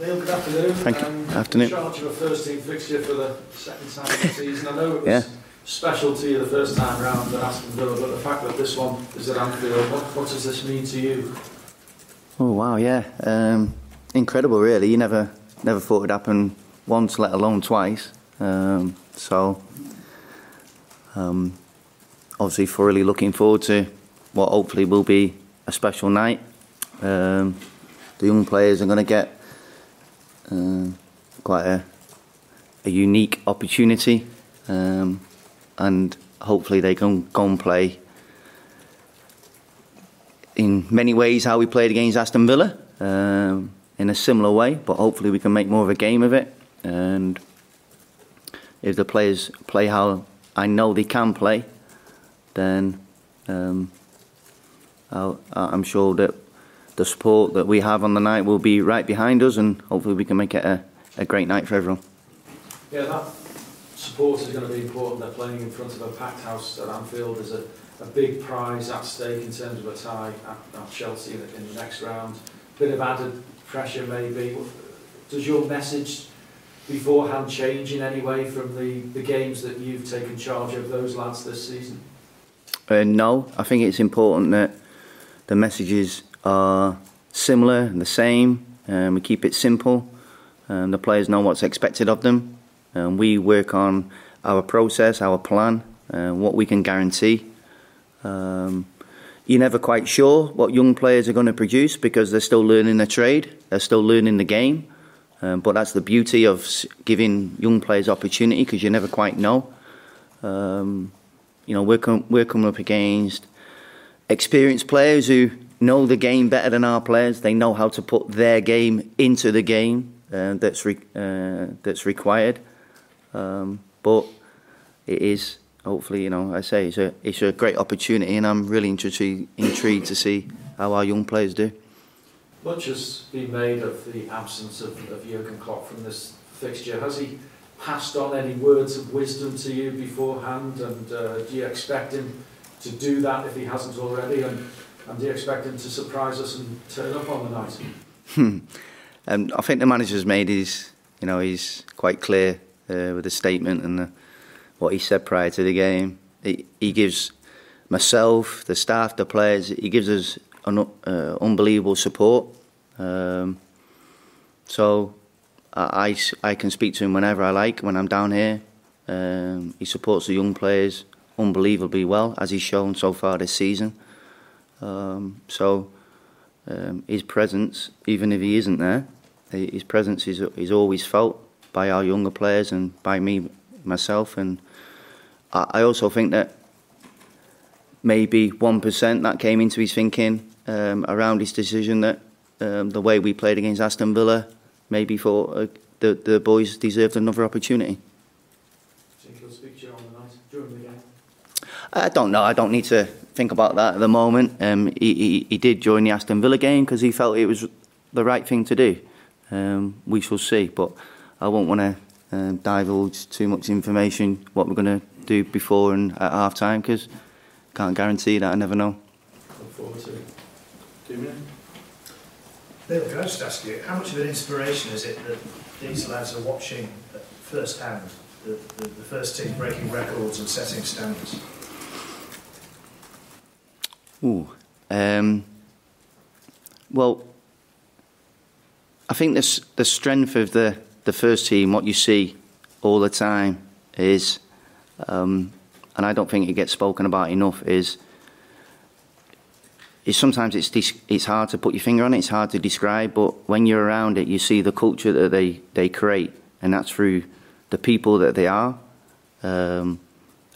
Neil, good afternoon. Thank you. Um, Afternoon. In charge of a first team fixture for the second time this season. I know it was Yeah. special to you the first time round at Aston Villa, but the fact that this one is at Anfield, what, what does this mean to you? Oh wow, yeah, um, incredible. Really, you never never thought it'd happen once, let alone twice. Um, so, um, obviously, thoroughly looking forward to what hopefully will be a special night. Um, the young players are going to get um quite a, a unique opportunity, um, and hopefully they can go and play in many ways how we played against Aston Villa um, in a similar way, but hopefully we can make more of a game of it. And if the players play how I know they can play, then um, I'll, I'm sure that the support that we have on the night will be right behind us, and hopefully we can make it a, a great night for everyone. Yeah, that support is going to be important. They're playing in front of a packed house at Anfield. There's a, a big prize at stake in terms of a tie at, at Chelsea in the, in the next round. Bit of added pressure maybe. Does your message beforehand change in any way from the, the games that you've taken charge of those lads this season? Uh, no, I think it's important that the messages are similar and the same. Um, we keep it simple. Um, the players know what's expected of them. Um, we work on our process, our plan, uh, what we can guarantee. Um, you're never quite sure what young players are going to produce because they're still learning the trade, they're still learning the game. Um, but that's the beauty of giving young players opportunity because you never quite know. Um, you know, we're, com- we're coming up against experienced players who know the game better than our players. They know how to put their game into the game uh, that's re- uh, that's required. Um, but it is hopefully, you know, I say it's a it's a great opportunity, and I'm really intrigued intrigued to see how our young players do. Much has been made of the absence of, of Jurgen Klopp from this fixture. Has he passed on any words of wisdom to you beforehand? And uh, do you expect him to do that if he hasn't already? And, and do you expect him to surprise us and turn up on the night? Hmm. Um, I think the manager's made his, you know, he's quite clear uh, with the statement and the, what he said prior to the game. He, he gives myself, the staff, the players, he gives us an uh, unbelievable support. Um, so I can speak to him whenever I like when I'm down here. Um, he supports the young players unbelievably well, as he's shown so far this season. Um, so um, his presence, even if he isn't there, his presence is, is always felt by our younger players and by me myself. And I, I also think that maybe one percent that came into his thinking um, around his decision that um, the way we played against Aston Villa, maybe for uh, the the boys deserved another opportunity. Do you think he'll speak to you on the night during the game? I don't know. I don't need to think about that at the moment. Um, he, he, he did join the Aston Villa game because he felt it was the right thing to do. Um, we shall see, but I won't want to um, divulge too much information what we're going to do before and at half time because can't guarantee that. I never know. Look forward to it. Two minutes. Neil, can I just ask you, how much of an inspiration is it that these lads are watching at first hand, the, the, the first team breaking records and setting standards? Ooh. Um, well, I think the, the strength of the, the first team, what you see all the time, is, um, and I don't think it gets spoken about enough, is, is sometimes it's, it's hard to put your finger on it, it's hard to describe, but when you're around it, you see the culture that they, they create, and that's through the people that they are. Um,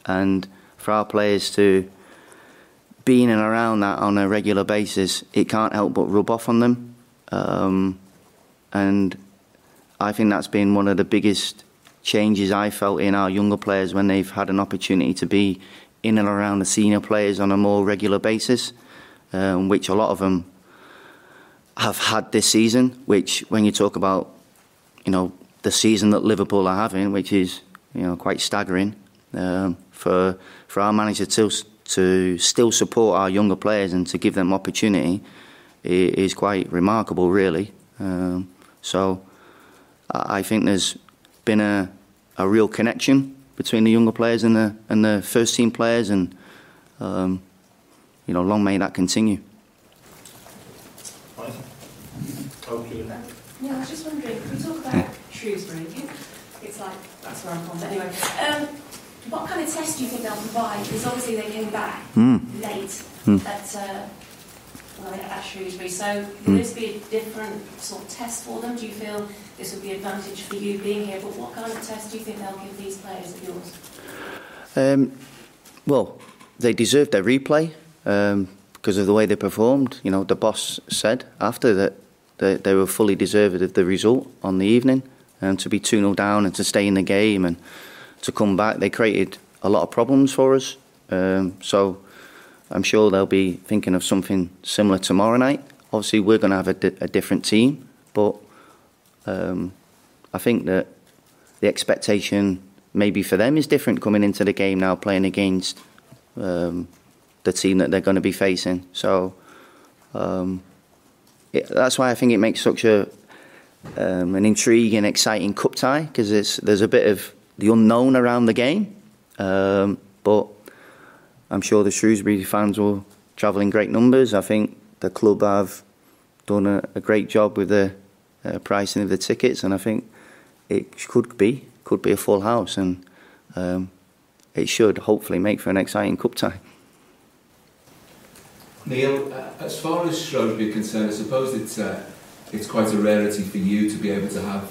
and for our players to being and around that on a regular basis, it can't help but rub off on them. Um, and I think that's been one of the biggest changes I felt in our younger players when they've had an opportunity to be in and around the senior players on a more regular basis, um, which a lot of them have had this season. Which, when you talk about, you know, the season that Liverpool are having, which is you know quite staggering, um, for for our manager to to still support our younger players and to give them opportunity is quite remarkable, really. Um, so I I think there's been a, a real connection between the younger players and the and the first team players, and um, you know, long may that continue. Yeah, I was just wondering, we talk about Shrewsbury, it's like, that's where I'm from, but anyway. Um, what kind of test do you think they'll provide? Because obviously they came back Mm. late Mm. at, uh, well, at Shrewsbury, so Mm. will this be a different sort of test for them? Do you feel this would be an advantage for you being here? But what kind of test do you think they'll give these players of yours? Um, well, they deserved their replay um, because of the way they performed. You know, the boss said after that they, they were fully deserved of the result on the evening, and to be 2 0 down and to stay in the game and to come back, they created a lot of problems for us. Um, so I'm sure they'll be thinking of something similar tomorrow night. Obviously, we're going to have a, di- a different team, but um, I think that the expectation maybe for them is different coming into the game now, playing against um, the team that they're going to be facing. So um, it, that's why I think it makes such a um, an intriguing, exciting cup tie because there's a bit of the unknown around the game. Um, but I'm sure the Shrewsbury fans will travel in great numbers. I think the club have done a, a great job with the uh, pricing of the tickets, and I think it could be could be a full house, and um, it should hopefully make for an exciting cup tie. Neil, uh, as far as Shrewsbury are concerned, I suppose it's uh, it's quite a rarity for you to be able to have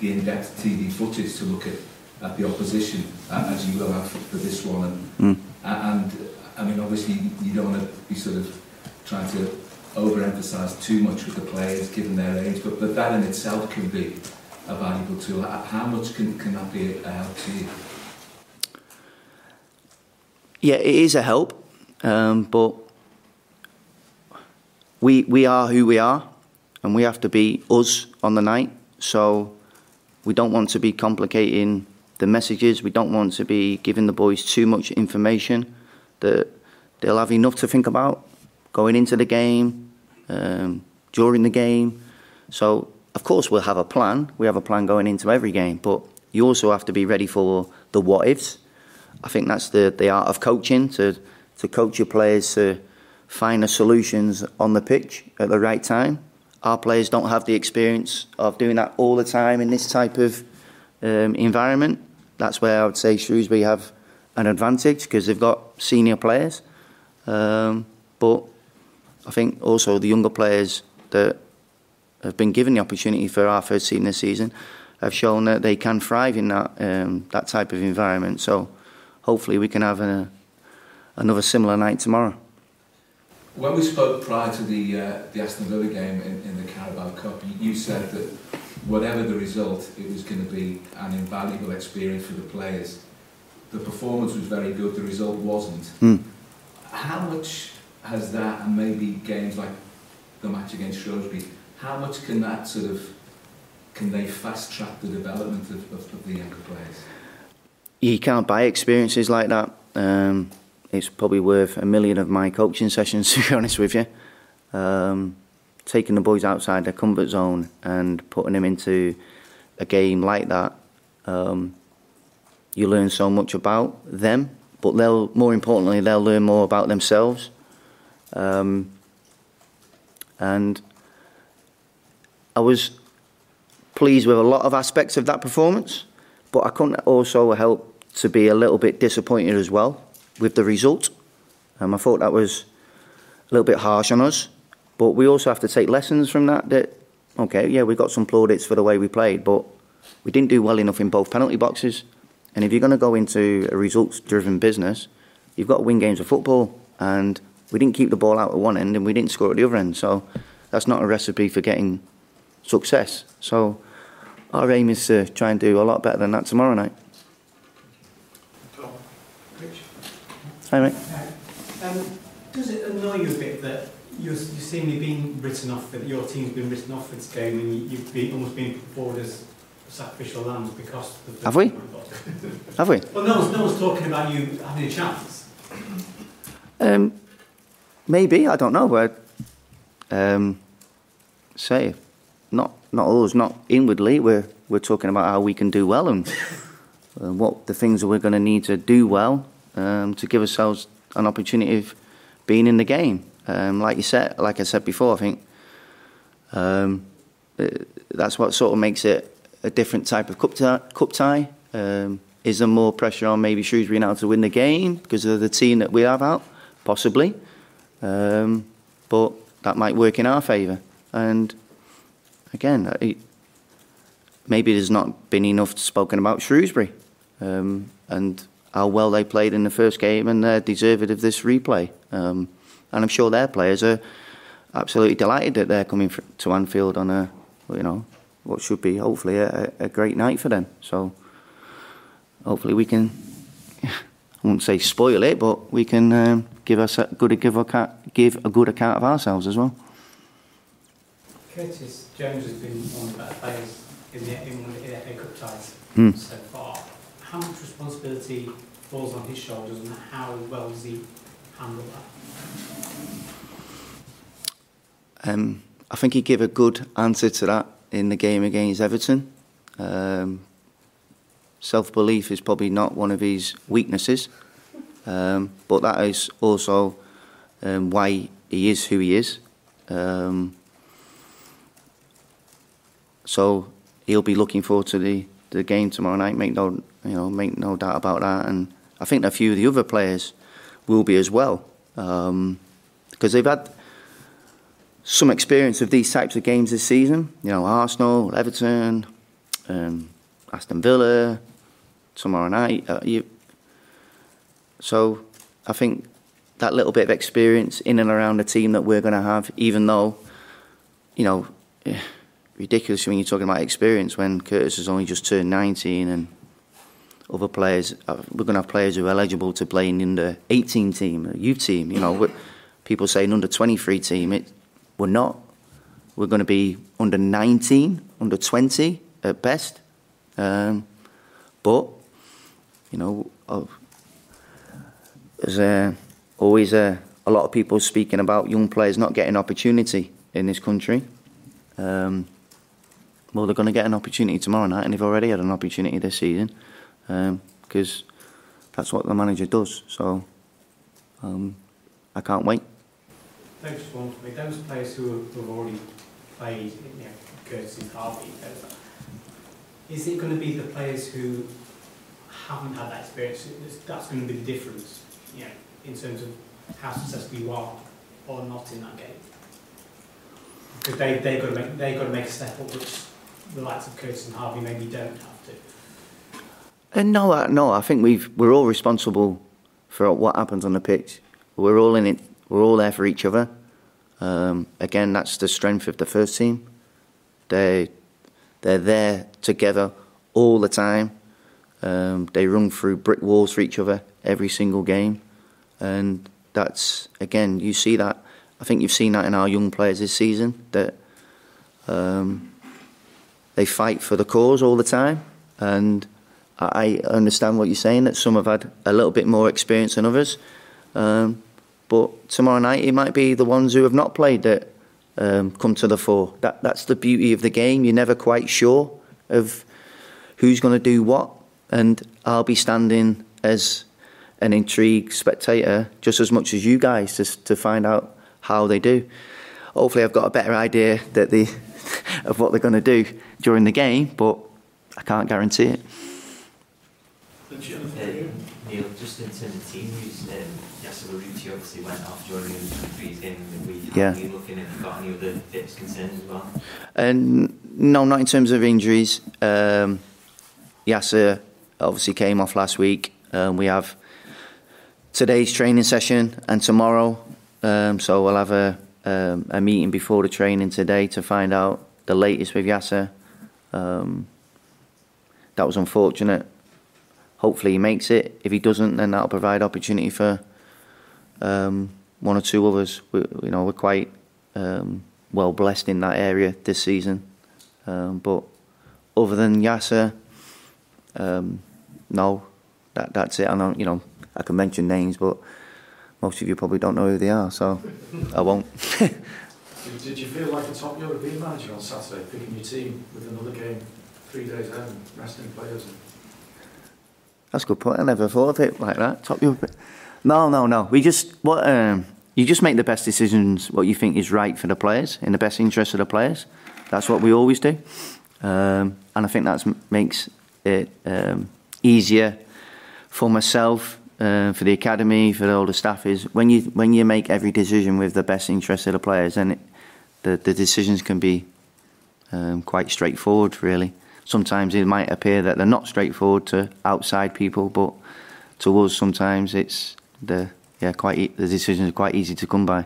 the in-depth TV footage to look at, at the opposition, as you will have for, for this one. And, Mm. and I mean, obviously, you don't want to be sort of trying to overemphasise too much with the players, given their age, but, but that in itself can be a valuable tool. How much can, can that be a help to you? Yeah, it is a help, um, but we we are who we are, and we have to be us on the night. So we don't want to be complicating the messages. We don't want to be giving the boys too much information that they'll have enough to think about going into the game, um, during the game. So of course we'll have a plan. We have a plan going into every game, but you also have to be ready for the what ifs. I think that's the, the art of coaching to to coach your players to find the solutions on the pitch at the right time. Our players don't have the experience of doing that all the time in this type of um, environment. That's where I would say Shrewsbury have an advantage because they've got senior players. Um, but I think also the younger players that have been given the opportunity for our first team this season have shown that they can thrive in that um, that type of environment. So hopefully we can have a, another similar night tomorrow. When we spoke prior to the uh, the Aston Villa game in, in the Carabao Cup, you, you said that whatever the result, it was going to be an invaluable experience for the players. The performance was very good, the result wasn't. Hmm. How much has that, and maybe games like the match against Shrewsbury, how much can that sort of, can they fast track the development of, of, of the younger players? You can't buy experiences like that. Um, it's probably worth a million of my coaching sessions, to be honest with you. Um, taking the boys outside their comfort zone and putting them into a game like that, um, you learn so much about them, but they'll, more importantly, they'll learn more about themselves. Um, and I was pleased with a lot of aspects of that performance, but I couldn't also help to be a little bit disappointed as well with the result. Um, I thought that was a little bit harsh on us, but we also have to take lessons from that. That okay, yeah, we got some plaudits for the way we played, but we didn't do well enough in both penalty boxes. And if you're going to go into a results-driven business, you've got to win games of football, and we didn't keep the ball out at one end and we didn't score at the other end. So that's not a recipe for getting success. So our aim is to try and do a lot better than that tomorrow night. Hi, mate. Um, does it annoy you a bit that you're seemingly being written off, that your team's been written off for this game and you, you've been, almost been put forward as sacrificial lambs because of the... Have we? Have we? Well, no one's, no one's talking about you having a chance. Um, maybe I don't know, but um, say not not us, not inwardly. We're we're talking about how we can do well and uh, what the things that we're going to need to do well um, to give ourselves an opportunity of being in the game. Um, like you said, like I said before, I think um, that's what sort of makes it a different type of cup tie. Cup tie. Um, is there more pressure on maybe Shrewsbury now to win the game because of the team that we have out? Possibly, um, but that might work in our favour. And again, it, maybe there's not been enough spoken about Shrewsbury um, and how well they played in the first game, and they're deserving of this replay. Um, and I'm sure their players are absolutely delighted that they're coming to Anfield on a, you know, what should be hopefully a, a great night for them. So hopefully we can, I won't say spoil it, but we can um, give us a good give a give a good account of ourselves as well. Curtis Jones has been one of the better players in the, in one of the FA Cup ties Hmm. so far. How much responsibility falls on his shoulders, and how well does he Um, I think he gave a good answer to that in the game against Everton. Um, Self belief is probably not one of his weaknesses, um, but that is also um, why he is who he is. Um, so he'll be looking forward to the, the game tomorrow night. Make no you know make no doubt about that. And I think a few of the other players will be as well because um, they've had some experience of these types of games this season. You know, Arsenal, Everton, um, Aston Villa, tomorrow night. Uh, you, so I think that little bit of experience in and around the team that we're going to have, even though, you know, eh, ridiculous when you're talking about experience when Curtis has only just turned 19 and other players, uh, we're going to have players who are eligible to play in the 18 team, a youth team. You know, people say an under 23 team. It, we're not. We're going to be under 19, under 20 at best. Um, but you know, there's uh, always uh, a lot of people speaking about young players not getting opportunity in this country. Um, well, they're going to get an opportunity tomorrow night, and they've already had an opportunity this season because um, that's what the manager does. So um, I can't wait. For me, those players who have already played, you know, Curtis and Harvey, is it going to be the players who haven't had that experience, that's going to be the difference, you know, in terms of how successful you are or not in that game. Because they, they've, got to make, they've got to make a step up, which the likes of Curtis and Harvey maybe don't have uh, no, uh, no, I think we've, we're all responsible for what happens on the pitch. We're all in it, we're all there for each other. Um, again, that's the strength of the first team. They, they're there together all the time. Um, they run through brick walls for each other every single game, and that's again you see that. I think you've seen that in our young players this season that um, they fight for the cause all the time, and I understand what you're saying that some have had a little bit more experience than others. Um, but tomorrow night it might be the ones who have not played that um, come to the fore. That that's the beauty of the game. You're never quite sure of who's going to do what and I'll be standing as an intrigued spectator just as much as you guys to, to find out how they do. Hopefully, I've got a better idea that of what they're going to do during the game, but I can't guarantee it. Uh, Neil, just in terms of team news, um, Yasser Larouci obviously went off during the game in the week. Yeah. Are you looking at got any other fitness concerns as well? And no, not in terms of injuries. Um, Yasser obviously came off last week. Um, we have today's training session and tomorrow. Um, so we'll have a, um, a meeting before the training today to find out the latest with Yasser. Um, that was unfortunate. Hopefully he makes it. If he doesn't, then that'll provide opportunity for um, one or two others. We, you know, we're quite um, well blessed in that area this season. Um, but other than Yasser, um, no, that that's it. I know, you know, I can mention names, but most of you probably don't know who they are, so I won't. did, you feel like a top European manager on Saturday, picking your team with another game three days out and resting players. And That's a good point. I never thought of it like that. Top you. No, no, no. We just what um, you just make the best decisions. What you think is right for the players, in the best interest of the players. That's what we always do, um, and I think that makes it um, easier for myself, uh, for the academy, for all the staff. Is when you when you make every decision with the best interest of the players, then it, the the decisions can be um, quite straightforward, really. Sometimes it might appear that they're not straightforward to outside people, but to us, sometimes it's the yeah quite e- the decisions are quite easy to come by.